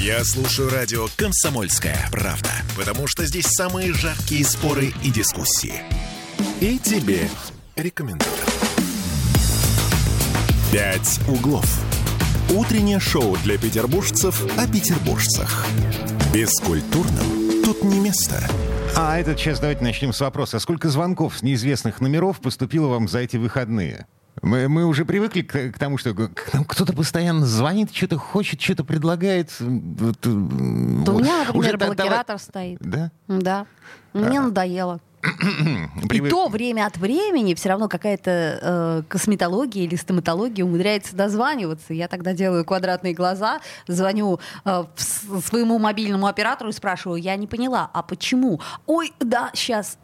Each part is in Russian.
Я слушаю радио «Комсомольская правда», потому что здесь самые жаркие споры и дискуссии. И тебе рекомендую. «Пять углов». Утреннее шоу для петербуржцев о петербуржцах. Бескультурным тут не место. А этот час давайте начнем с вопроса. Сколько звонков с неизвестных номеров поступило вам за эти выходные? Мы, мы уже привыкли к, к тому, что к нам кто-то постоянно звонит, что-то хочет, что-то предлагает. Вот, Да у меня, например, блокиратор стоит. Да? Да. Мне надоело. И Привык- то время от времени все равно какая-то э, косметология или стоматология умудряется дозваниваться. Я тогда делаю квадратные глаза, звоню э, в своему мобильному оператору и спрашиваю, я не поняла, а почему? Ой, да, сейчас,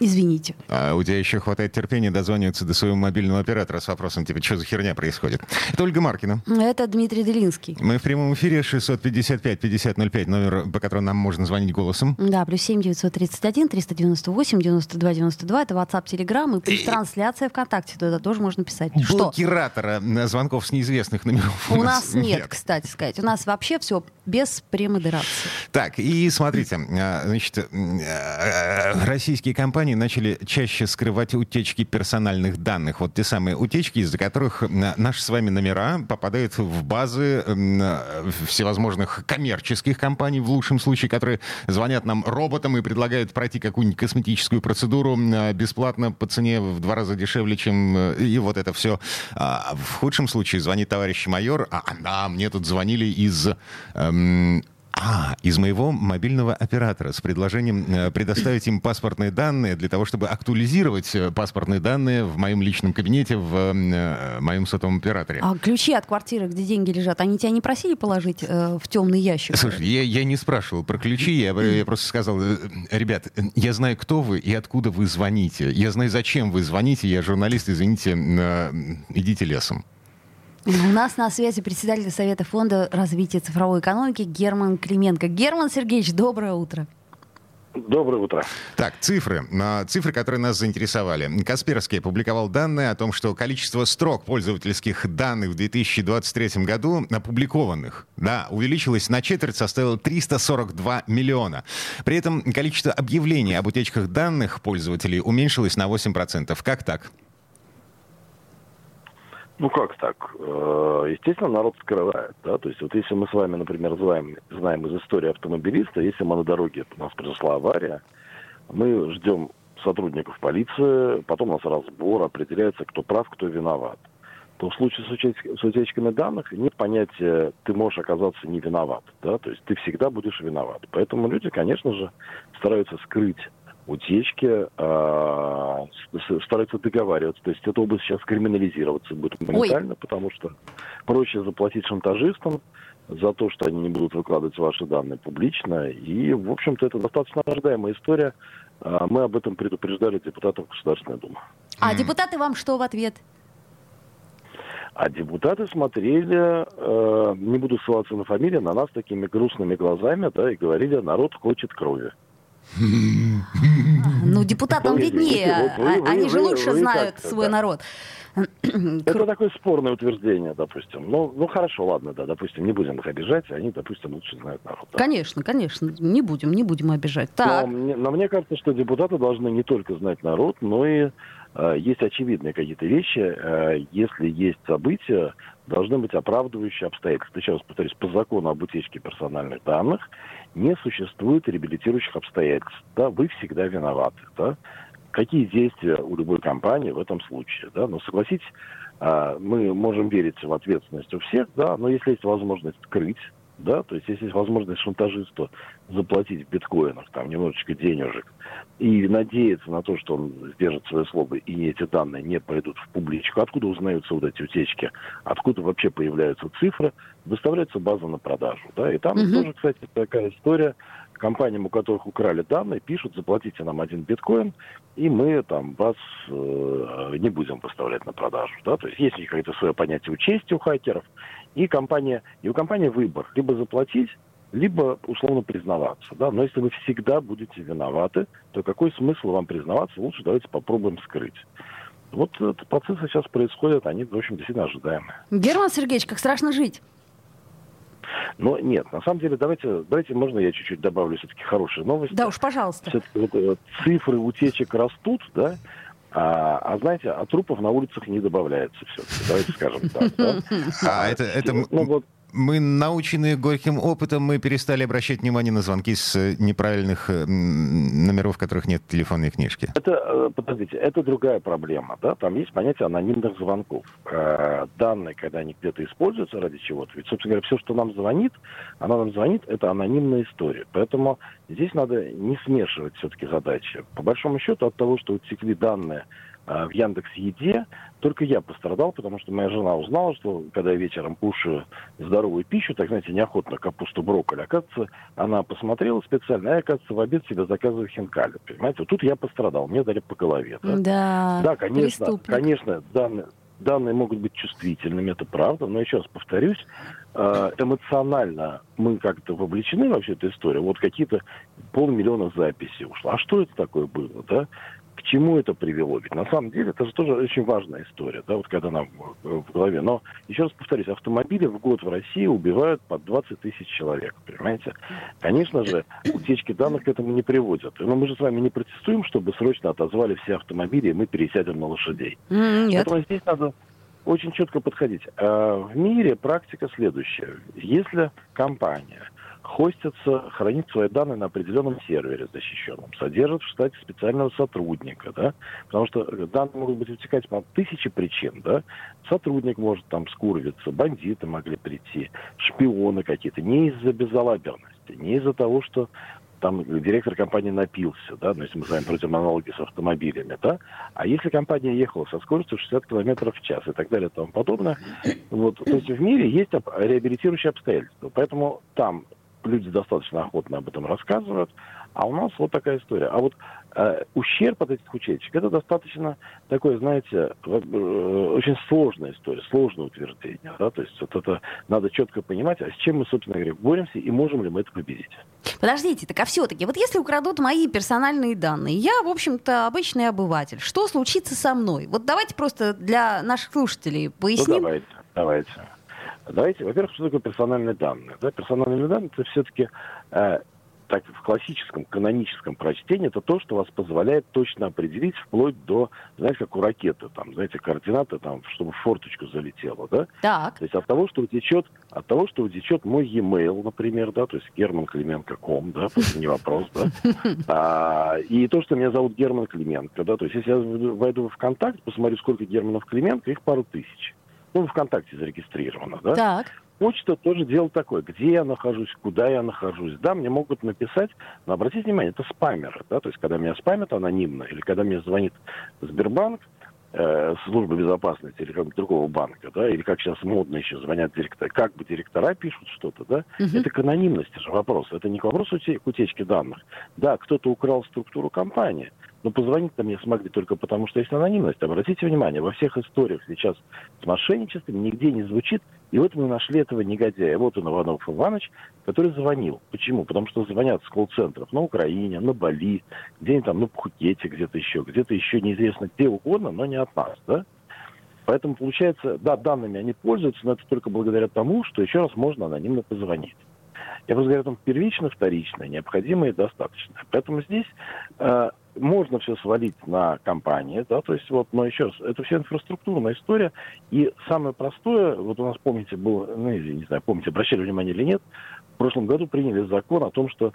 извините. А у тебя еще хватает терпения дозваниваться до своего мобильного оператора с вопросом, типа, что за херня происходит? Это Ольга Маркина. Это Дмитрий Делинский. Мы в прямом эфире 655-5005, номер, по которому нам можно звонить голосом. Да, плюс 7 931 398 92 92. Это WhatsApp, Telegram и плюс трансляция ВКонтакте. Туда тоже можно писать. Что? Блокиратора на звонков с неизвестных номеров У нас нет, кстати сказать. У нас вообще все без премодерации. Так, и смотрите, а, значит, э, российские компании начали чаще скрывать утечки персональных данных. Вот те самые утечки, из-за которых наши с вами номера попадают в базы э, всевозможных коммерческих компаний, в лучшем случае, которые звонят нам роботам и предлагают пройти какую-нибудь косметическую процедуру м, э, бесплатно по цене в два раза дешевле, чем э, и вот это все. А в худшем случае звонит товарищ майор, а, а мне тут звонили из эм, а, из моего мобильного оператора с предложением э, предоставить им паспортные данные для того, чтобы актуализировать э, паспортные данные в моем личном кабинете в э, моем сотовом операторе. А ключи от квартиры, где деньги лежат, они тебя не просили положить э, в темный ящик? Слушай, я, я не спрашивал про ключи, я, я просто сказал, ребят, я знаю, кто вы и откуда вы звоните. Я знаю, зачем вы звоните. Я журналист, извините, идите лесом. У нас на связи председатель Совета фонда развития цифровой экономики Герман Клименко. Герман Сергеевич, доброе утро. Доброе утро. Так, цифры. Цифры, которые нас заинтересовали. Касперский опубликовал данные о том, что количество строк пользовательских данных в 2023 году опубликованных, да, увеличилось на четверть, составило 342 миллиона. При этом количество объявлений об утечках данных пользователей уменьшилось на 8%. Как так? Ну как так? Э, Естественно, народ скрывает, да, то есть вот если мы с вами, например, знаем, знаем из истории автомобилиста, если мы на дороге, у нас произошла авария, мы ждем сотрудников полиции, потом у нас разбор, определяется, кто прав, кто виноват. То в случае с, с утечками данных нет понятия «ты можешь оказаться не виноват», да, то есть ты всегда будешь виноват. Поэтому люди, конечно же, стараются скрыть утечки, а, стараются договариваться. То есть эта область сейчас криминализироваться будет моментально, потому что проще заплатить шантажистам за то, что они не будут выкладывать ваши данные публично. И, в общем-то, это достаточно ожидаемая история. А, Мы об этом предупреждали депутатов Государственной Думы. А депутаты вам что в ответ? А депутаты смотрели, э, не буду ссылаться на фамилии, на нас такими грустными глазами, да, и говорили, народ хочет крови. Ну, депутатам виднее. вот вы- вы- Они же лучше знают свой да. народ. Это такое спорное утверждение, допустим. Ну, ну хорошо, ладно, да, допустим, не будем их обижать, они, допустим, лучше знают народ. да. Конечно, конечно. Не будем, не будем обижать. Но Так. мне, но мне кажется, что депутаты должны не только знать народ, но и э, есть очевидные какие-то вещи. э, если есть события, должны быть оправдывающие обстоятельства. Еще раз повторюсь, по закону об утечке персональных данных не существует реабилитирующих обстоятельств. Да, вы всегда виноваты. Да? Какие действия у любой компании в этом случае? Да? Но согласитесь, а, мы можем верить в ответственность у всех, да, но если есть возможность скрыть, да, то есть если есть возможность шантажисту заплатить в биткоинах там немножечко денежек и надеяться на то, что он сдержит свое слово и эти данные не пойдут в публичку, откуда узнаются вот эти утечки, откуда вообще появляются цифры, выставляется база на продажу, да, и там Мгм. тоже, кстати, такая история, компаниям, у которых украли данные, пишут, заплатите нам один биткоин, и мы там вас э, не будем выставлять на продажу. Да? То есть есть какое-то свое понятие у чести у хакеров, и компания, и у компании выбор, либо заплатить, либо условно признаваться. Да? Но если вы всегда будете виноваты, то какой смысл вам признаваться? Лучше давайте попробуем скрыть. Вот этот процессы сейчас происходят, они, в общем, действительно ожидаемые. Герман Сергеевич, как страшно жить. Но нет, на самом деле, давайте, давайте можно я чуть-чуть добавлю все-таки хорошие новости. Да уж, пожалуйста. Все-таки вот, э, цифры утечек растут, да, а, а знаете, а трупов на улицах не добавляется все-таки, давайте скажем так. Да? А это, это Ну, вот, мы, наученные горьким опытом, мы перестали обращать внимание на звонки с э, неправильных э, номеров, в которых нет телефонной книжки. Это, э, подождите, это другая проблема, да, там есть понятие анонимных звонков. Данные, когда они где-то используются ради чего-то, ведь, собственно говоря, все, что нам звонит, она нам звонит, это анонимная история. Поэтому здесь надо не смешивать все-таки задачи. По большому счету от того, что утекли данные в Яндекс Еде, только я пострадал, потому что моя жена узнала, что когда я вечером кушаю здоровую пищу, так знаете, неохотно капусту, брокколи, оказывается, она посмотрела специально, а я, оказывается, в обед себе заказываю хинкали. Понимаете, вот тут я пострадал, мне дали по голове. да. Да, Да, конечно, преступник. конечно, данные, данные могут быть чувствительными, это правда, но еще раз повторюсь, э, эмоционально мы как-то вовлечены во всю эту историю. Вот какие-то полмиллиона записей ушло. А что это такое было, да? К чему это привело? Ведь на самом деле это же тоже очень важная история, да, вот когда нам в голове. Но, еще раз повторюсь, автомобили в год в России убивают по 20 тысяч человек, понимаете? Конечно же, утечки данных к этому не приводят. Но мы же с вами не протестуем, чтобы срочно отозвали все автомобили, и мы пересядем на лошадей. Нет. Поэтому здесь надо очень четко подходить. А В мире практика следующая. Если компания хостится, хранит свои данные на определенном сервере защищенном, содержит в штате специального сотрудника, да, потому что данные могут быть утекать по тысяче причин, да, сотрудник может там скурвиться, бандиты могли прийти, шпионы какие-то, не из-за безалаберности, не из-за того, что там директор компании напился, да, ну, если мы с вами против аналогии с автомобилями, да, а если компания ехала со скоростью 60 километров в час и так далее и тому подобное, вот, то есть в мире есть реабилитирующие обстоятельства, поэтому там люди достаточно охотно об этом рассказывают, а у нас вот такая история. А вот э, ущерб от этих утечек, это достаточно такое, знаете, в- э, очень сложная история, сложное утверждение, да, то есть вот это надо четко понимать, а с чем мы, собственно говоря, боремся и можем ли мы это победить. Подождите, так а все-таки, вот если украдут мои персональные данные, я, в общем-то, обычный обыватель, что случится со мной? Вот давайте просто для наших слушателей Ну, поясним. давайте, давайте. Давайте, во-первых, что такое персональные данные? Да, персональные данные это все-таки э, так в классическом, каноническом прочтении, это то, что вас позволяет точно определить вплоть до, знаете, как у ракеты, там, знаете, координаты, там, чтобы в форточку залетело, да? Так, То есть от того, что утечет, от того, что утечет мой e-mail, например, да, то есть германклименко.ком, да, это не вопрос, да. А, и то, что меня зовут Герман Клименко, да, то есть если я войду в ВКонтакте, посмотрю, сколько Германов Клименко, их пару тысяч. Ну, ВКонтакте зарегистрировано, да. так. Почта тоже дело такое, где я нахожусь, куда я нахожусь. Да, мне могут написать, но обратите внимание, это спамеры, да, то есть когда меня спамят анонимно, или когда мне звонит Сбербанк, э, служба безопасности или какого-нибудь другого банка, да, или как сейчас модно еще звонят директора, как бы директора пишут что-то, да, Мгм. это к анонимности же вопрос, это не к вопросу к утечке данных. Да, кто-то украл структуру компании, но позвонить-то мне смогли только потому, что есть анонимность. Обратите внимание, во всех историях сейчас с мошенничеством нигде не звучит, и вот мы нашли этого негодяя. Вот он, Иванов Иванович, который звонил. Почему? Потому что звонят с колл-центров на Украине, на Бали, где-нибудь там, на Пхукете, где-то еще, где-то еще неизвестно где угодно, но не от нас, да? Поэтому, получается, да, данными они пользуются, но это только благодаря тому, что еще раз можно анонимно позвонить. Я просто говорю о том, первично, вторично, необходимо и достаточно. Поэтому здесь э, можно все свалить на компании, да, то есть вот, но еще раз, это вся инфраструктурная история, и самое простое, вот у нас, помните, было, ну, или, не знаю, помните, обращали внимание или нет, в прошлом году приняли закон о том, что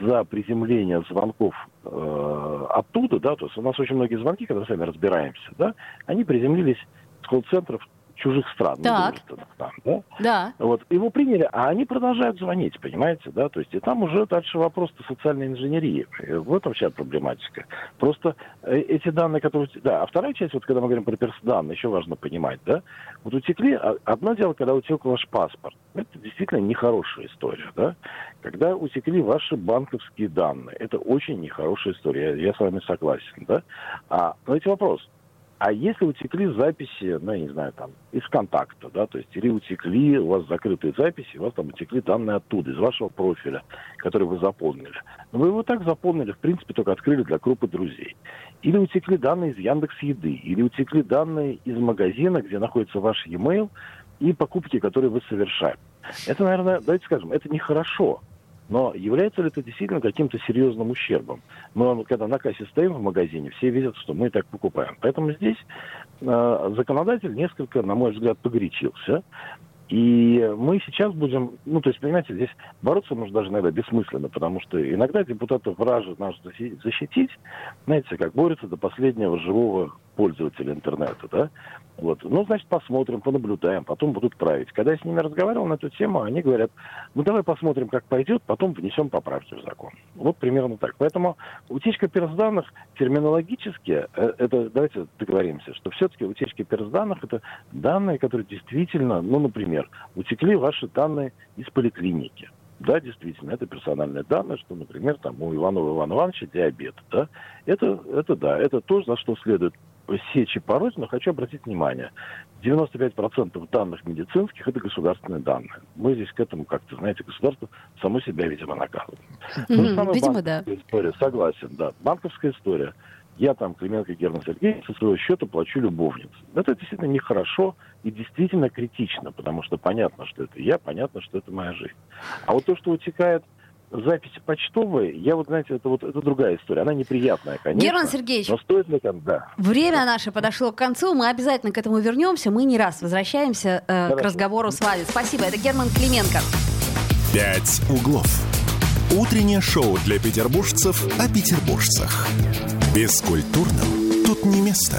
за приземление звонков э, оттуда, да, то есть у нас очень многие звонки, когда мы с вами разбираемся, да, они приземлились с колл-центров чужих стран, Так. там, да, Да. вот, его приняли, а они продолжают звонить, понимаете, да, то есть и там уже дальше вопрос-то социальной инженерии, в этом вся проблематика. Просто э, эти данные, которые... Да, а вторая часть, вот когда мы говорим про перс-данные, еще важно понимать, да, вот утекли, а- одно дело, когда утек ваш паспорт, это действительно нехорошая история, да, когда утекли ваши банковские данные, это очень нехорошая история, я, я с вами согласен, да, а, но эти вопрос, а если утекли записи, ну, я не знаю, там, из контакта, да, то есть, или утекли, у вас закрытые записи, у вас там утекли данные оттуда, из вашего профиля, который вы заполнили. Но вы его так заполнили, в принципе, только открыли для группы друзей. Или утекли данные из Яндекс Еды, или утекли данные из магазина, где находится ваш e-mail, и покупки, которые вы совершаете. Это, наверное, давайте скажем, это нехорошо. Но является ли это действительно каким-то серьезным ущербом? Мы, когда на кассе стоим в магазине, все видят, что мы так покупаем. Поэтому здесь э, законодатель несколько, на мой взгляд, погорячился. И мы сейчас будем, ну, то есть, понимаете, здесь бороться нужно даже иногда бессмысленно, потому что иногда депутатов вражи нас защитить, знаете, как борются до последнего живого пользователя интернета, да. Вот. Ну, значит, посмотрим, понаблюдаем, потом будут править. Когда я с ними разговаривал на эту тему, они говорят, ну, давай посмотрим, как пойдет, потом внесем поправки в закон. Вот примерно так. Поэтому утечка персданных терминологически, э, это, давайте договоримся, что все-таки утечка персданных это данные, которые действительно, ну, например, утекли ваши данные из поликлиники. Да, действительно, это персональные данные, что, например, там у Иванова Ивана Ивановича диабет. Да? Это, это да, это то, за что следует сечь и пороть, но хочу обратить внимание. 95% данных медицинских – это государственные данные. Мы здесь к этому как-то, знаете, государство само себя, видимо, наказывает. Mm-hmm. Видимо, да. История, согласен, да. Банковская история. Я там, Клименко Герман Сергеевич, со своего счета плачу любовнице. Это действительно нехорошо и действительно критично, потому что понятно, что это я, понятно, что это моя жизнь. А вот то, что утекает записи почтовые, я вот, знаете, это вот это другая история. Она неприятная, конечно. Герман Сергеевич, но стоит ли там, да. Время наше подошло к концу. Мы обязательно к этому вернемся. Мы не раз возвращаемся э, к разговору с вами. Спасибо. Это Герман Клименко. «Пять углов». Утреннее шоу для петербуржцев о петербуржцах. Бескультурным тут не место.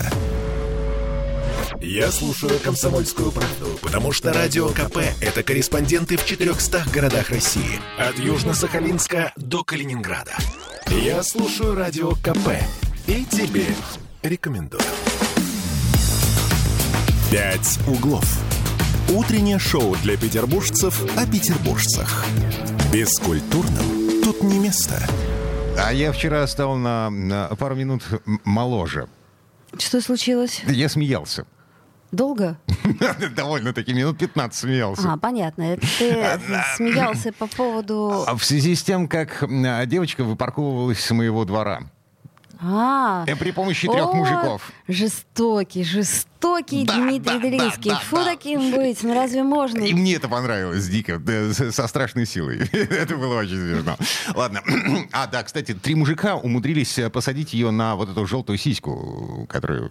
Я слушаю «Комсомольскую правду», потому что «Радио КП» — это корреспонденты в 400 городах России. От Южно-Сахалинска до Калининграда. Я слушаю «Радио КП» и тебе рекомендую. «Пять углов». Утреннее шоу для петербуржцев о петербуржцах. Бескультурным тут не место. А я вчера стал на, на пару минут моложе. Что случилось? Я смеялся. Долго? Довольно-таки, минут 15 смеялся. А, понятно. Это ты смеялся по поводу... А в связи с тем, как девочка выпарковывалась с моего двора. А, при помощи трех мужиков. Жестокий, жестокий жестокий да, Дмитрий да, Делинский. Да, Фу да, таким быть, ну разве можно? И мне это понравилось дико, со страшной силой. это было очень смешно. Ладно. А, да, кстати, три мужика умудрились э, посадить ее на вот эту желтую сиську, которая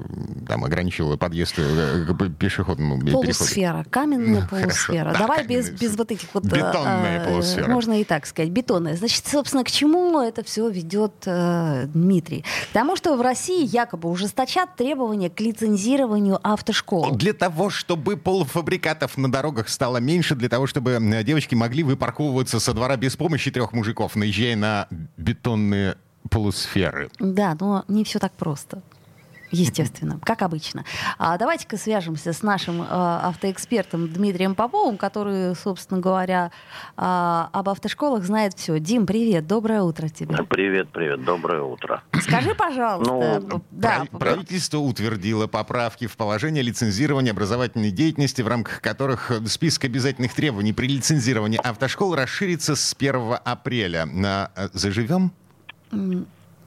там ограничивала подъезд э, к пешеходному переходу. Полусфера, каменная полусфера. Давай без, без вот этих вот... Бетонная э, полусфера. Можно и так сказать, бетонная. Значит, собственно, к чему это все ведет Дмитрий? Потому что в России якобы ужесточат требования к лицензированию автошкол. Для того, чтобы полуфабрикатов на дорогах стало меньше, для того, чтобы девочки могли выпарковываться со двора без помощи трех мужиков, наезжая на бетонные полусферы. Да, но не все так просто естественно, как обычно. А давайте-ка свяжемся с нашим э, автоэкспертом Дмитрием Поповым, который, собственно говоря, э, об автошколах знает все. Дим, привет, доброе утро тебе. Привет, привет, доброе утро. Скажи, пожалуйста, ну, да. Правительство утвердило поправки в положение лицензирования образовательной деятельности, в рамках которых список обязательных требований при лицензировании автошкол расширится с 1 апреля. На... Э, заживем?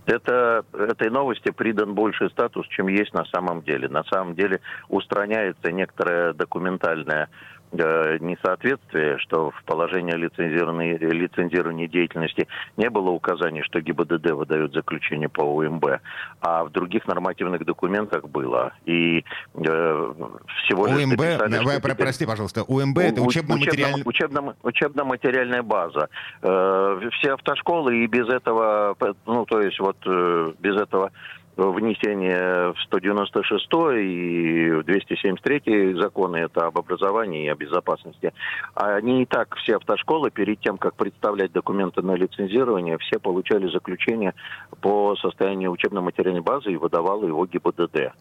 Это, этой новости придан больший статус, чем есть на самом деле. На самом деле устраняется некоторая документальная несоответствие, что в положении лицензирования, лицензирования деятельности не было указаний, что ГИБДД выдает заключение по УМБ, а в других нормативных документах было. И э, всего лишь УМБ, написали, про, прости, пожалуйста, УМБ это учебно-материальная... Учебно, учебно-материальная база. Э, все автошколы и без этого, ну, то есть вот э, без этого внесение в 196 и 273 законы это об образовании и о безопасности. Они и так, все автошколы, перед тем, как представлять документы на лицензирование, все получали заключение по состоянию учебно-материальной базы и выдавало его ГИБДД.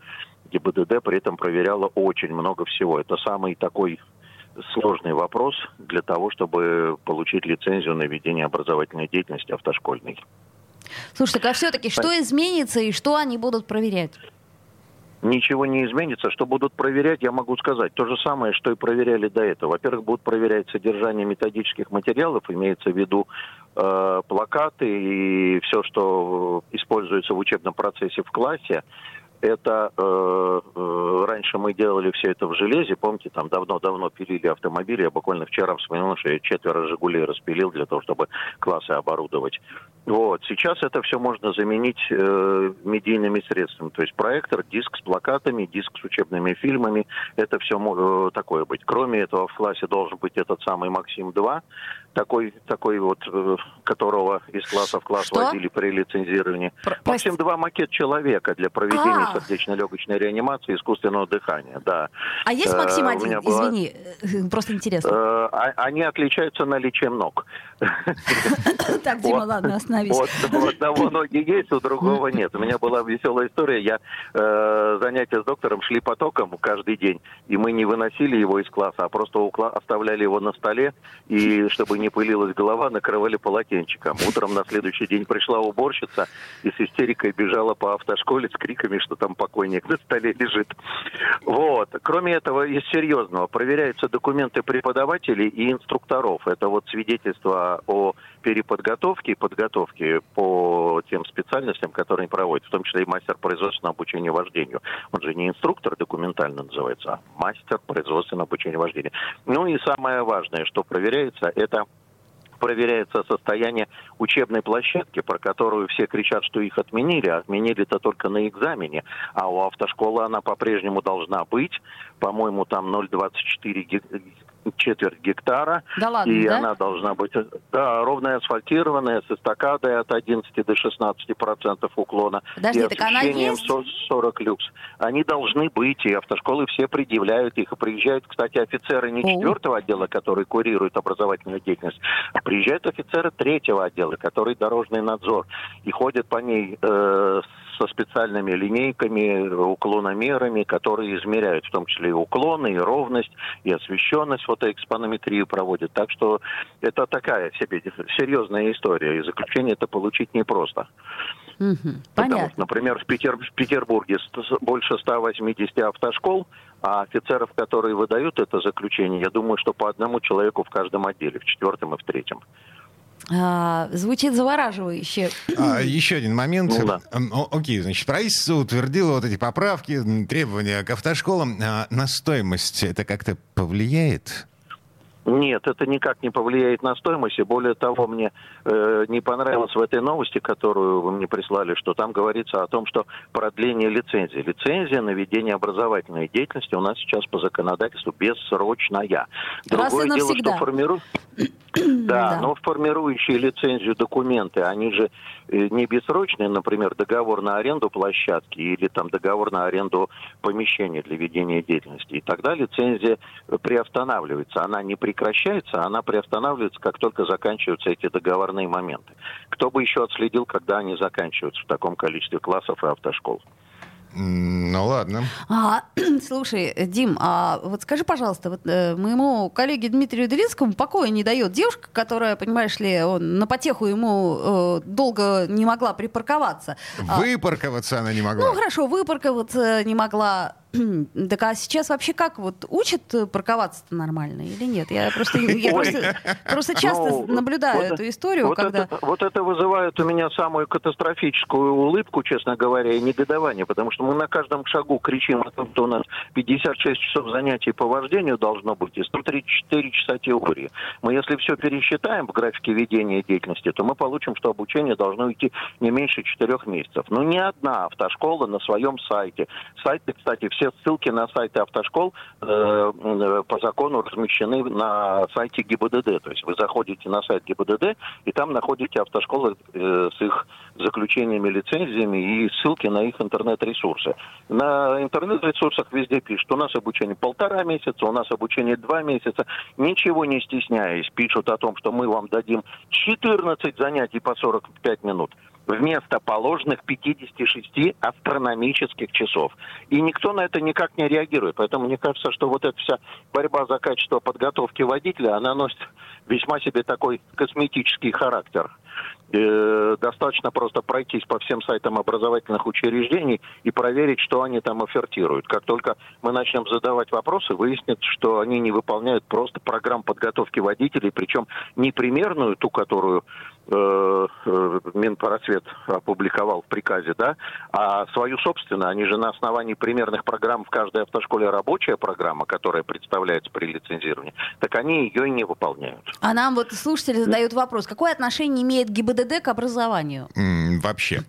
ГИБДД при этом проверяла очень много всего. Это самый такой сложный вопрос для того, чтобы получить лицензию на ведение образовательной деятельности автошкольной. Слушайте, а все-таки что изменится и что они будут проверять? Ничего не изменится. Что будут проверять, я могу сказать. То же самое, что и проверяли до этого. Во-первых, будут проверять содержание методических материалов, имеется в виду э, плакаты и все, что используется в учебном процессе в классе. это э, э, раньше мы делали все это в железе, помните, там давно-давно пилили автомобили, я буквально вчера вспоминал, что я четверо «Жигулей» распилил для того, чтобы классы оборудовать. Вот. Сейчас это все можно заменить э, медийными средствами, то есть проектор, диск с плакатами, диск с учебными фильмами, это все э, такое быть. Кроме этого в классе должен быть этот самый «Максим-2», такой, такой вот, э, которого из класса в класс Что? водили при лицензировании. Про- Максим, два макет человека для проведения А. сердечно-легочной реанимации, искусственного дыхания, да. А есть Э, Максим у один? меня была- Извини, э, просто интересно. Э, а- Они отличаются наличием ног. Так, Дима, ладно, остановись. Вот, у одного ноги есть, у другого нет. У меня была веселая история. Я э, занятия с доктором шли потоком каждый день, и мы не выносили его из класса, а просто укла- оставляли его на столе, и чтобы не пылилась голова, накрывали полотенчиком. Утром на следующий день пришла уборщица и с истерикой бежала по автошколе с криками, что там покойник на столе лежит. Вот. Кроме этого, из серьезного, проверяются документы преподавателей и инструкторов. Это вот свидетельство о переподготовке и подготовке по тем специальностям, которые они проводят, в том числе и мастер производственного обучения вождению. Он же не инструктор документально называется, а мастер производственного обучения вождению. Ну и самое важное, что проверяется, это проверяется состояние учебной площадки, про которую все кричат, что их отменили. А Отменили это только на экзамене. А у автошколы она по-прежнему должна быть. По-моему, там 0,24 гек- четверть гектара. Да ладно, и да? она должна быть да, ровная, асфальтированная, с эстакадой от 11 до 16 процентов уклона. Подожди, и так она есть? со- 40 люкс. Они должны быть, и автошколы все предъявляют их. И приезжают, кстати, офицеры не четвертого отдела, которые курируют образовательную деятельность, а приезжают офицеры третьего отдела, которые дорожный надзор. И ходят по ней э, со специальными линейками, уклономерами, которые измеряют в том числе и уклоны, и ровность, и освещенность, фотоэкспонометрию проводят. Так что это такая себе серьезная история, и заключение это получить непросто. Мгм, Потому Понятно. что, например, в, Питер- в Петербурге больше 180 автошкол, а офицеров, которые выдают это заключение, я думаю, что по одному человеку в каждом отделе, в четвертом и в третьем. А, звучит завораживающе. А, еще один момент. Ну да. О- Окей, значит, правительство утвердило вот эти поправки, требования к автошколам. А на стоимость это как-то повлияет? Нет, это никак не повлияет на стоимость. И более того, мне э, не понравилось в этой новости, которую вы мне прислали, что там говорится о том, что продление лицензии. Лицензия на ведение образовательной деятельности у нас сейчас по законодательству бессрочная. Раз и дело, что формиру- Да. Да, но формирующие лицензию документы, они же э, не бессрочные, например, договор на аренду площадки или там договор на аренду помещения для ведения деятельности. И тогда лицензия э, приостанавливается. Она не прекращается, она приостанавливается, как только заканчиваются эти договорные моменты. Кто бы еще отследил, когда они заканчиваются в таком количестве классов и автошкол? Ну ладно. А, слушай, Дим, а вот скажи, пожалуйста, вот э, моему коллеге Дмитрию Делинскому покоя не дает девушка, которая, понимаешь ли, он на потеху ему э, долго не могла припарковаться. А, Выпарковаться она не могла. ну хорошо, выпарковаться не могла. Так а сейчас вообще как вот учат э, парковаться-то нормально или нет? Я просто, я Ой. просто, просто часто Ну, наблюдаю вот- эту историю, вот когда... Это, вот это вызывает у меня самую катастрофическую улыбку, честно говоря, и негодование, потому что мы на каждом шагу кричим о том, что у нас 56 часов занятий по вождению должно быть и 134 часа теории. Мы если все пересчитаем в графике ведения деятельности, то мы получим, что обучение должно идти не меньше 4 месяцев. Но ни одна автошкола на своем сайте. Сайты, кстати, все ссылки на сайты автошкол э, э, по закону размещены на сайте ГИБДД. То есть вы заходите на сайт ГИБДД, и там находите автошколы э, с их заключениями, лицензиями и ссылки на их интернет-ресурсы. На интернет-ресурсах везде пишут, у нас обучение полтора месяца, у нас обучение два месяца. Ничего не стесняясь, пишут о том, что мы вам дадим 14 занятий по 45 минут вместо положенных 56 астрономических часов. И никто на это никак не реагирует. Поэтому мне кажется, что вот эта вся борьба за качество подготовки водителя, она носит весьма себе такой косметический характер. Э, достаточно просто пройтись по всем сайтам образовательных учреждений и проверить, что они там офертируют. Как только мы начнем задавать вопросы, выяснится, что они не выполняют просто программ подготовки водителей, причем не примерную, ту, которую э, э, Минпросвет опубликовал в приказе, да, а свою собственную, они же на основании примерных программ в каждой автошколе рабочая программа, которая представляется при лицензировании, так они ее и не выполняют. А нам вот слушатели задают вопрос, какое отношение имеет ГИБДД к образованию? М, Вообще.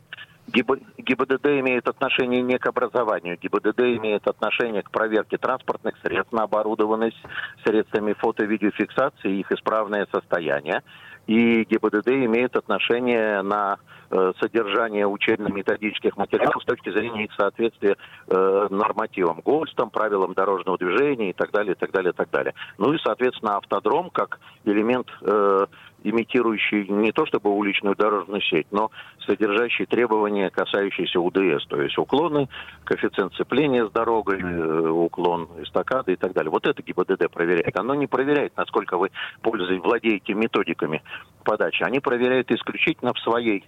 ГИБДД имеет отношение не к образованию. ГИБДД имеет отношение к проверке транспортных средств на оборудованность средствами фото-видеофиксации и их исправное состояние. И ГИБДД имеет отношение на э, содержание учебно-методических материалов с точки зрения их соответствия э, нормативам ГОСТам, правилам дорожного движения и так далее, и так далее, и так далее. Ну и, соответственно, автодром как элемент э, имитирующий не то чтобы уличную дорожную сеть, но содержащий требования, касающиеся УДС, то есть уклоны, коэффициент сцепления с дорогой, э, уклон эстакады и так далее. Вот это ГИБДД проверяет. Оно не проверяет, насколько вы пользуетесь, владеете методиками подачи. Они проверяют исключительно в своей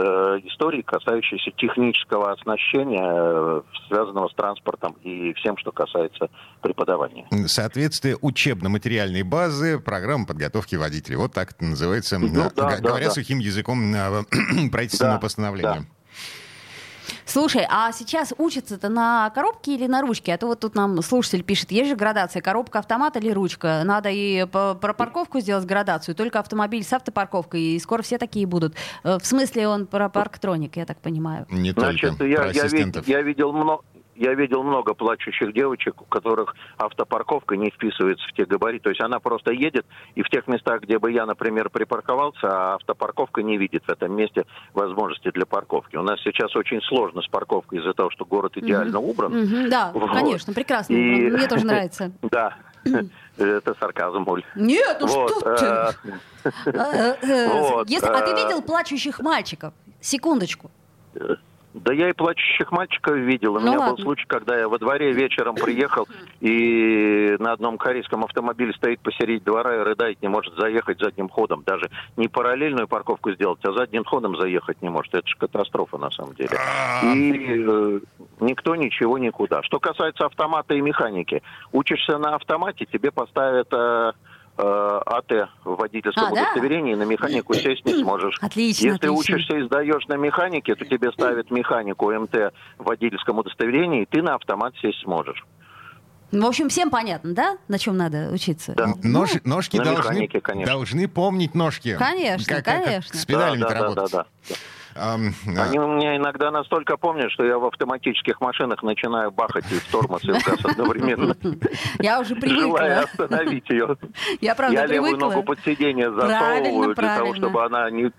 истории, касающейся технического оснащения, э, связанного с транспортом и всем, что касается преподавания. Соответствие учебно-материальной базы программы подготовки водителей. Вот так это называется, Ну, э, да, г- да, говоря да. сухим языком э, правительственного Да, постановления. да. Слушай, а сейчас учатся-то на коробке или на ручке? А то вот тут нам слушатель пишет, есть же градация, коробка, автомат или ручка? Надо и по- про парковку сделать градацию, только автомобиль с автопарковкой, и скоро все такие будут. Э, В смысле он про парктроник, я так понимаю. Не Значит, только я, про я, вид- я видел много. Я видел много плачущих девочек, у которых автопарковка не вписывается в те габариты. То есть она просто едет, и в тех местах, где бы я, например, припарковался, а автопарковка не видит в этом месте возможности для парковки. У нас сейчас очень сложно с парковкой из-за того, что город идеально убран. Мгм, да, Вот. конечно, прекрасно. И- Мне тоже нравится. Да, это сарказм, Оль. Нет, ну Вот, что ты? э, Э, э, А ты видел плачущих мальчиков? Секундочку. Да я и плачущих мальчиков видел. У Ну меня ладно. был случай, когда я во дворе вечером приехал, и на одном корейском автомобиле стоит посередине двора и рыдает, не может заехать задним ходом. Даже не параллельную парковку сделать, а задним ходом заехать не может. Это же катастрофа на самом деле. И э, никто ничего никуда. Что касается автомата и механики, учишься на автомате, тебе поставят... э, э, АТ в водительском А, да? удостоверении, на механику сесть не сможешь. Отлично, Если отлично. учишься и сдаешь на механике, то тебе ставят механику МТ в водительском удостоверении, и ты на автомат сесть сможешь. В общем, всем понятно, да, на чем надо учиться? Да. Нож- ножки на должны, механике, конечно. должны помнить ножки. Конечно, Как- как- как конечно. с педалями да, да, да, работать. да, да. Ам, а, Они у меня иногда настолько помнят, что я в автоматических машинах начинаю бахать и в тормоз, и в газ одновременно, Я уже желая привыкла. остановить ее. Я правда Я левую ногу под сиденье засовываю для того, чтобы она не-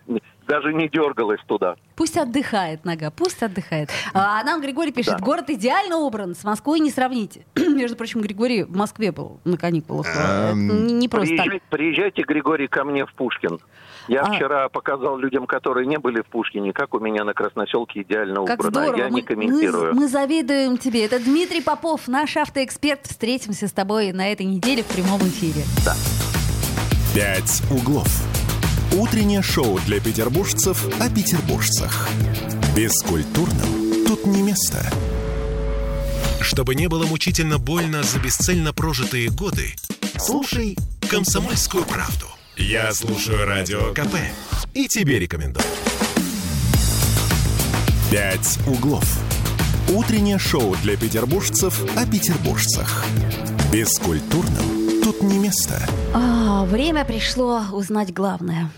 даже не дергалась туда. Пусть отдыхает нога, пусть отдыхает. А нам Григорий пишет, Да. город идеально убран, с Москвой не сравните. Между прочим, Григорий в Москве был на каникулах. Эм, не не просто так. Приезжай- приезжайте, Григорий, ко мне в Пушкин. Я А. вчера показал людям, которые не были в Пушкине, как у меня на Красноселке идеально Как убрано. здорово. Я не Мы- комментирую. Мы, мы завидуем тебе. Это Дмитрий Попов, наш автоэксперт. Встретимся с тобой на этой неделе в прямом эфире. «Пять углов». Утреннее шоу для петербуржцев о петербуржцах. Бескультурным тут не место. Чтобы не было мучительно больно за бесцельно прожитые годы, слушай «Комсомольскую правду». Я слушаю Радио КП и тебе рекомендую. «Пять углов». Утреннее шоу для петербуржцев о петербуржцах. Бескультурным тут не место. А, время пришло узнать главное.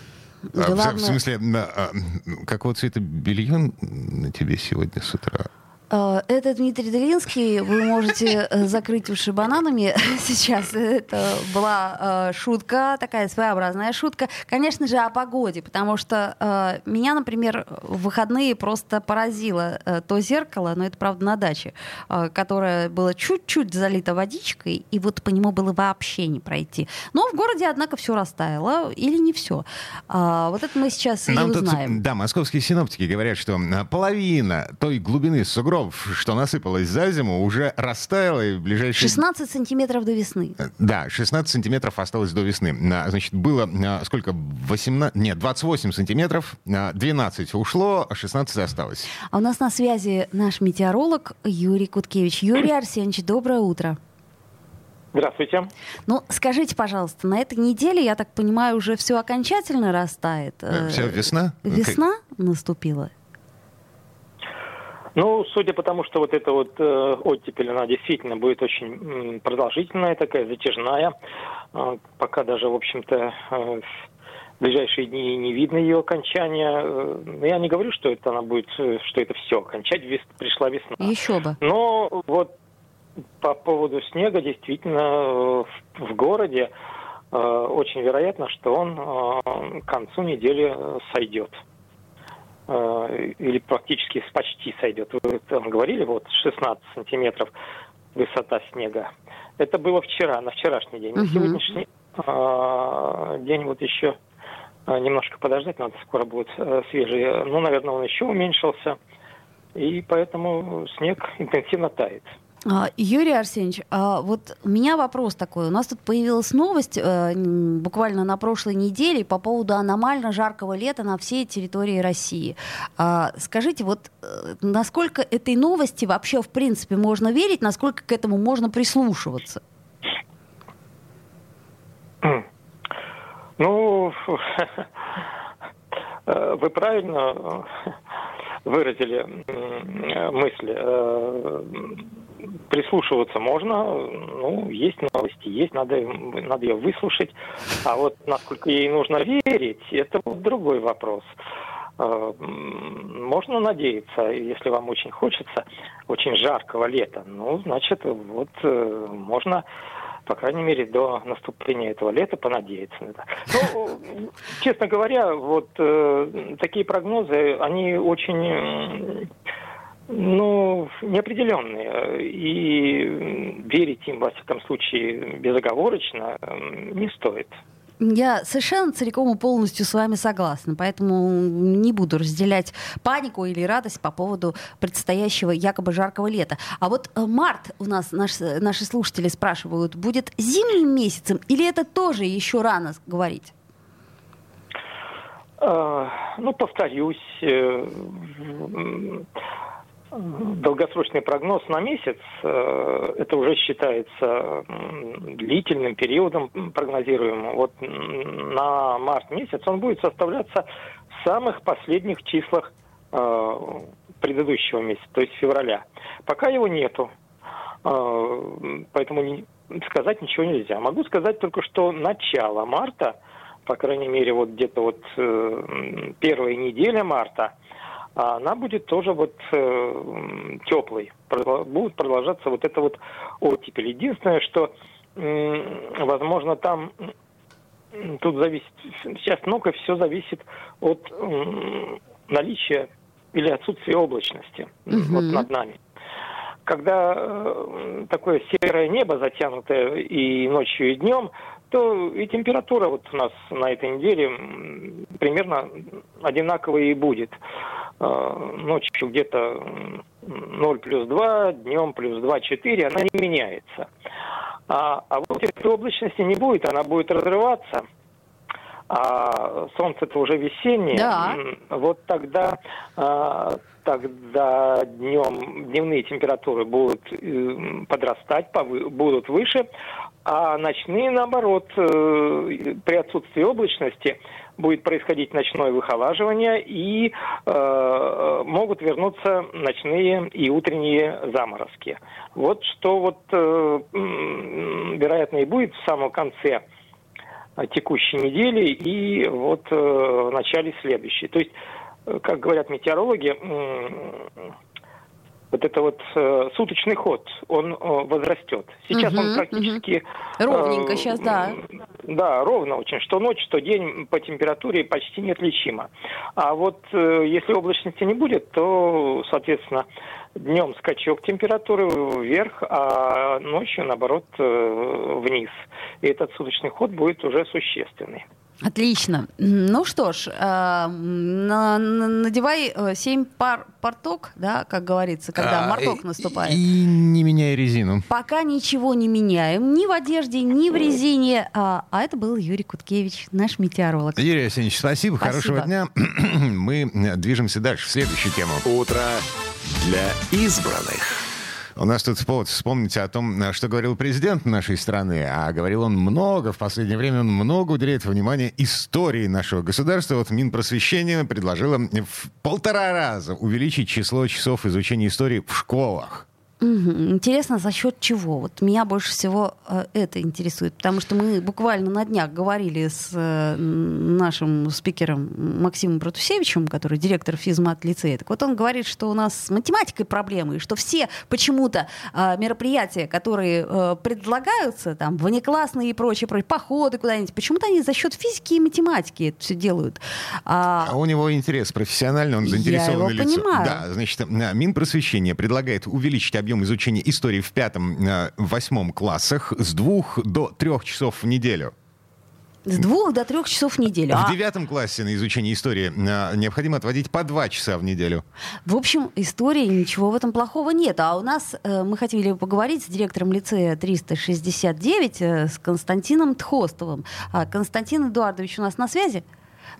а, в- В Главное- смысле, на- а, какого цвета белье на тебе сегодня с утра? Э, Это Дмитрий Делинский. Вы можете э, закрыть уши бананами сейчас. Это была э, шутка, такая своеобразная шутка. Конечно же, о погоде, потому что меня, например, в выходные просто поразило то зеркало, но это, правда, на даче, которое было чуть-чуть залито водичкой, и вот по нему было вообще не пройти. Но в городе, однако, все растаяло, или не все. Вот это мы сейчас и Нам тут, узнаем. да, московские синоптики говорят, что а, половина той глубины сугробов, что насыпалась за зиму, уже растаяла и в ближайшие... 16 сантиметров до весны. Э, Да, 16 сантиметров осталось до весны. А, Значит, было а, сколько? 18... Нет, 28 сантиметров, а, 12 ушло, а 16 осталось. А у нас на связи наш метеоролог Юрий Куткевич. Юрий Арсеньевич, доброе утро. Здравствуйте. Ну, скажите, пожалуйста, на этой неделе, я так понимаю, уже все окончательно растает? Э, Все, весна? Весна наступила? Ну, судя по тому, что вот эта вот э, оттепель, она действительно будет очень продолжительная, такая затяжная. Э, пока даже, в общем-то, э, в ближайшие дни не видно ее окончания. Э, я не говорю, что это она будет, э, что это все, окончать вес, пришла весна. Еще бы. Но вот по поводу снега, действительно, э, в, в городе э, очень вероятно, что он э, к концу недели сойдет. Э, или практически почти сойдет. Вы там говорили, вот 16 сантиметров высота снега. Это было вчера, на вчерашний день. На сегодняшний э, день вот еще э, немножко подождать надо, скоро будет э, свежий. Ну, наверное, он еще уменьшился. И поэтому снег интенсивно тает. А, Юрий Арсеньевич, а вот у меня вопрос такой. У нас тут появилась новость э, буквально на прошлой неделе по поводу аномально жаркого лета на всей территории России. А, скажите, вот э, насколько этой новости вообще в принципе можно верить, насколько к этому можно прислушиваться? Ну, э, вы правильно выразили мысли прислушиваться можно, ну, есть новости, есть, надо, надо ее выслушать. А вот насколько ей нужно верить, это вот другой вопрос. Э, можно надеяться, если вам очень хочется, очень жаркого лета, ну, значит, вот э, можно по крайней мере, до наступления этого лета понадеяться. Ну, честно говоря, вот э, такие прогнозы, они очень ну, неопределенные. И верить им, во всяком случае, безоговорочно не стоит. Я совершенно целиком и полностью с вами согласна, поэтому не буду разделять панику или радость по поводу предстоящего якобы жаркого лета. А вот э, март у нас наш, наши слушатели спрашивают, будет зимним месяцем или это тоже еще рано говорить? А, ну, повторюсь, э, долгосрочный прогноз на месяц, э, это уже считается длительным периодом прогнозируемым. Вот на март месяц он будет составляться в самых последних числах э, предыдущего месяца, то есть февраля. Пока его нету, э, поэтому сказать ничего нельзя. Могу сказать только, что начало марта, по крайней мере, вот где-то вот первая неделя марта – а она будет тоже вот э, теплой. Будет продолжаться вот это вот оттепель. Единственное, что, э, возможно, там тут зависит, сейчас много все зависит от э, наличия или отсутствия облачности угу. вот над нами. Когда э, такое серое небо затянутое и ночью, и днем, то и температура вот у нас на этой неделе примерно одинаковая и будет. А, ночью где-то 0 плюс 2, днем плюс 2, 4, она не меняется. А, а вот этой облачности не будет, она будет разрываться. А солнце-то уже весеннее. Да. Вот тогда, а, тогда днем дневные температуры будут э, подрастать, будут выше, а ночные, наоборот, э, при отсутствии облачности будет происходить ночное выхолаживание и э, могут вернуться ночные и утренние заморозки. Вот что вот э, вероятно и будет в самом конце текущей недели и вот э, в начале следующей. То есть, э, как говорят метеорологи, э, вот это вот э, суточный ход, он э, возрастет. Сейчас угу, он практически... Угу. Ровненько э, сейчас, да. Да, ровно очень. Что ночь, что день по температуре почти неотличимо. А вот э, если облачности не будет, то, соответственно, днем скачок температуры вверх, а ночью, наоборот, э, вниз. И этот суточный ход будет уже существенный. Отлично. Ну что ж, э, на, надевай э, семь пар порток, да, как говорится, когда а, марток наступает. И не меняй резину. Пока ничего не меняем, ни в одежде, ни в резине. А, а это был Юрий Куткевич, наш метеоролог. Юрий Арсеньевич, спасибо, спасибо. хорошего дня. Мы движемся дальше в следующую тему. Утро для избранных. У нас тут повод вспомнить о том, что говорил президент нашей страны. А говорил он много, в последнее время он много уделяет внимания истории нашего государства. Вот Минпросвещение предложило в полтора раза увеличить число часов изучения истории в школах. Интересно, за счет чего? Вот меня больше всего э, это интересует, потому что мы буквально на днях говорили с э, нашим спикером Максимом Протусевичем, который директор физмат-лицея. Так вот он говорит, что у нас с математикой проблемы, и что все почему-то э, мероприятия, которые э, предлагаются, там, внеклассные и прочее, прочее походы куда-нибудь, почему-то они за счет физики и математики это все делают. А, а у него интерес профессиональный, он заинтересованный лицо. Понимаю. Да, значит, Минпросвещение предлагает увеличить объем объем изучения истории в пятом, э, восьмом классах с двух до трех часов в неделю. С двух до трех часов в неделю. В а... девятом классе на изучение истории э, необходимо отводить по два часа в неделю. В общем, истории ничего в этом плохого нет. А у нас э, мы хотели поговорить с директором лицея 369 э, с Константином Тхостовым. А Константин Эдуардович у нас на связи?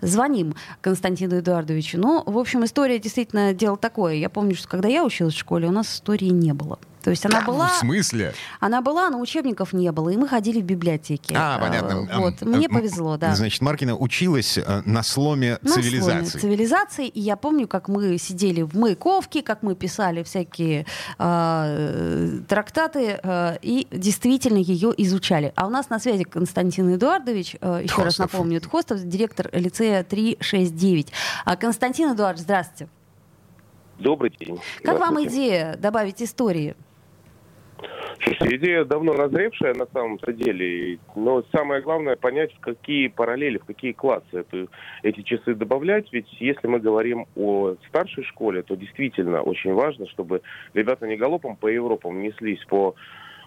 Звоним Константину Эдуардовичу. Ну, в общем, история действительно дело такое. Я помню, что когда я училась в школе, у нас истории не было. То есть она была... В смысле? Она была, но учебников не было, и мы ходили в библиотеки. А, понятно. Вот. Мне повезло, да. Значит, Маркина училась э, на сломе на цивилизации. Сломе цивилизации, и я помню, как мы сидели в Маяковке, как мы писали всякие э, трактаты, э, и действительно ее изучали. А у нас на связи Константин Эдуардович, э, еще Тхостов. раз напомню, Тхостов, директор лицея 369. А, Константин Эдуардович, здравствуйте. Добрый день. Как вам идея добавить истории? Идея давно назревшая на самом-то деле, но самое главное понять, в какие параллели, в какие классы это, эти часы добавлять. Ведь если мы говорим о старшей школе, то действительно очень важно, чтобы ребята не галопом по Европам неслись по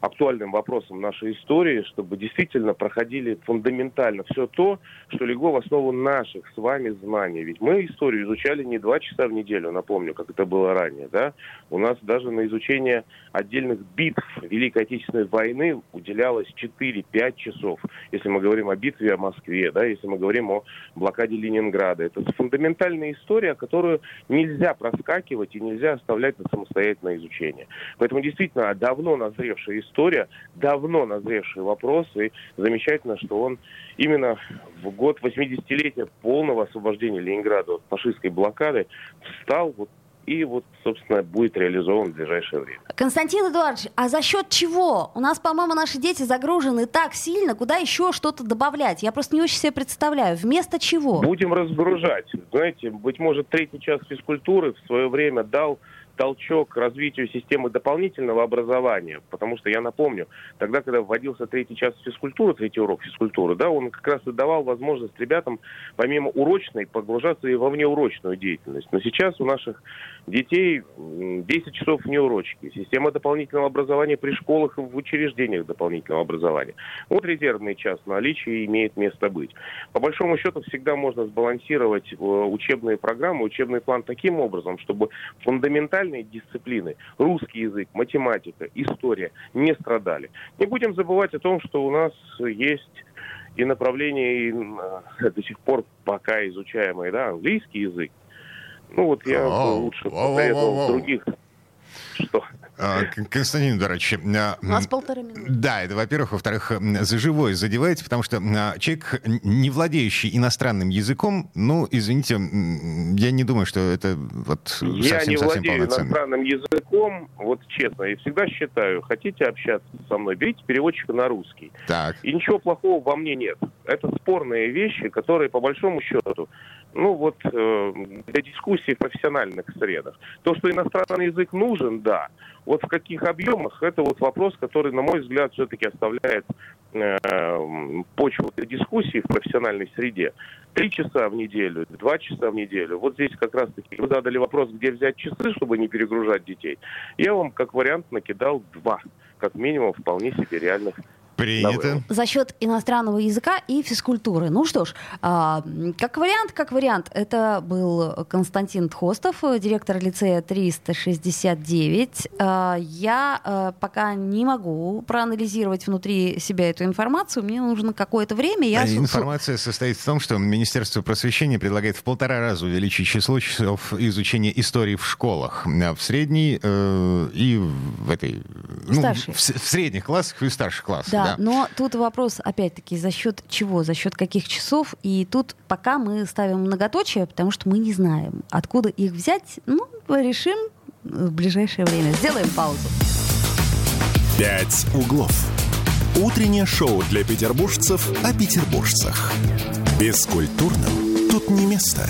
актуальным вопросам нашей истории, чтобы действительно проходили фундаментально все то, что легло в основу наших с вами знаний. Ведь мы историю изучали не два часа в неделю, напомню, как это было ранее. Да? У нас даже на изучение отдельных битв Великой Отечественной войны уделялось 4-5 часов. Если мы говорим о битве о Москве, да, если мы говорим о блокаде Ленинграда. Это фундаментальная история, которую нельзя проскакивать и нельзя оставлять на самостоятельное изучение. Поэтому действительно давно назревшая история, давно назревший вопрос, и замечательно, что он именно в год 80-летия полного освобождения Ленинграда от фашистской блокады встал вот и вот, собственно, будет реализован в ближайшее время. Константин Эдуардович, а за счет чего? У нас, по-моему, наши дети загружены так сильно, куда еще что-то добавлять? Я просто не очень себе представляю. Вместо чего? Будем разгружать. Знаете, быть может, третий час физкультуры в свое время дал толчок развитию системы дополнительного образования, потому что я напомню, тогда, когда вводился третий час физкультуры, третий урок физкультуры, да, он как раз и давал возможность ребятам, помимо урочной, погружаться и во внеурочную деятельность. Но сейчас у наших детей 10 часов неурочки, система дополнительного образования при школах и в учреждениях дополнительного образования. Вот резервный час наличие имеет место быть. По большому счету всегда можно сбалансировать э, учебные программы, учебный план таким образом, чтобы фундаментально специальные дисциплины, русский язык, математика, история, не страдали. Не будем забывать о том, что у нас есть и направление, и э, до сих пор пока изучаемый, да, английский язык. Ну вот я лучше посоветовал других что? А, Константин Эдуардович. А, У нас полторы минуты. Да, это во-первых. Во-вторых, за живое задеваете, потому что а, человек, не владеющий иностранным языком, ну, извините, я не думаю, что это вот Я совсем, не владею иностранным языком, вот честно, и всегда считаю, хотите общаться со мной, берите переводчика на русский. Так. И ничего плохого во мне нет. Это спорные вещи, которые, по большому счету, ну вот э, для дискуссий в профессиональных средах. То, что иностранный язык нужен, да. Вот в каких объемах, это вот вопрос, который, на мой взгляд, все-таки оставляет э, почву для дискуссий в профессиональной среде. Три часа в неделю, два часа в неделю. Вот здесь как раз-таки вы задали вопрос, где взять часы, чтобы не перегружать детей. Я вам как вариант накидал два, как минимум, вполне себе реальных Принято. За счет иностранного языка и физкультуры. Ну что ж, а, как вариант, как вариант, это был Константин Тхостов, директор лицея 369. А, я а, пока не могу проанализировать внутри себя эту информацию. Мне нужно какое-то время. Я... А информация состоит в том, что Министерство просвещения предлагает в полтора раза увеличить число часов изучения истории в школах. В средней э, и в этой... Ну, в, в средних классах и в старших классах. Да, да, но тут вопрос, опять-таки, за счет чего, за счет каких часов. И тут пока мы ставим многоточие, потому что мы не знаем, откуда их взять. Ну, решим в ближайшее время. Сделаем паузу. «Пять углов». Утреннее шоу для петербуржцев о петербуржцах. Бескультурным тут не место.